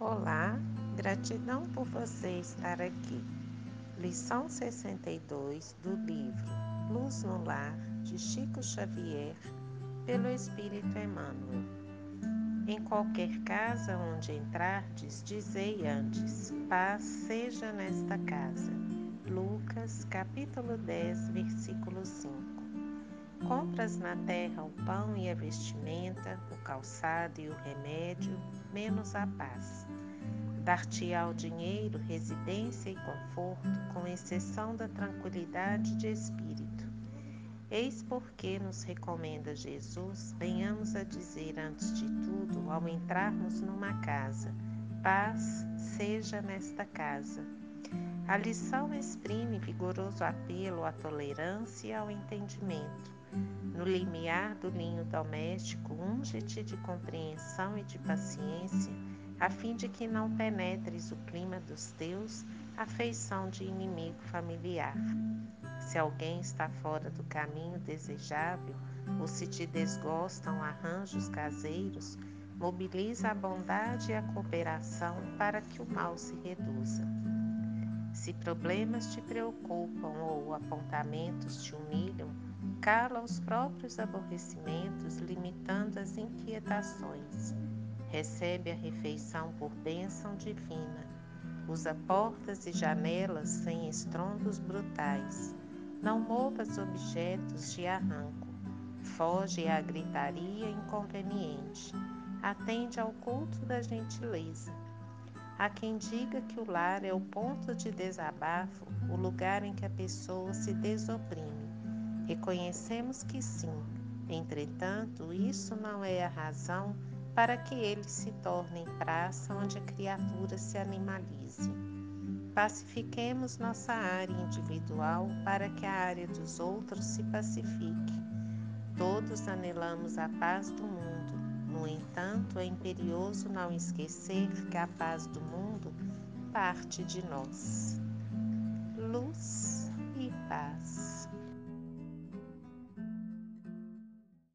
Olá, gratidão por você estar aqui. Lição 62 do livro Luz no Lar, de Chico Xavier, pelo Espírito Emmanuel. Em qualquer casa onde entrardes, dizei antes: paz seja nesta casa. Lucas, capítulo 10, versículo 5. Compras na terra o pão e a vestimenta, o calçado e o remédio, menos a paz. Dar-te-á o dinheiro, residência e conforto, com exceção da tranquilidade de espírito. Eis porque nos recomenda Jesus, venhamos a dizer antes de tudo, ao entrarmos numa casa, paz seja nesta casa. A lição exprime vigoroso apelo à tolerância e ao entendimento no limiar do linho doméstico, unge-te de compreensão e de paciência, a fim de que não penetres o clima dos teus, afeição de inimigo familiar. Se alguém está fora do caminho desejável, ou se te desgostam arranjos caseiros, mobiliza a bondade e a cooperação para que o mal se reduza. Se problemas te preocupam ou apontamentos te humilham, cala os próprios aborrecimentos, limitando as inquietações. Recebe a refeição por bênção divina. Usa portas e janelas sem estrondos brutais. Não movas objetos de arranco. Foge à gritaria inconveniente. Atende ao culto da gentileza. Há quem diga que o lar é o ponto de desabafo, o lugar em que a pessoa se desoprime. Reconhecemos que sim, entretanto, isso não é a razão para que ele se torne praça onde a criatura se animalize. Pacifiquemos nossa área individual para que a área dos outros se pacifique. Todos anelamos a paz do mundo, no entanto, é imperioso não esquecer que a paz do mundo parte de nós. Luz e paz.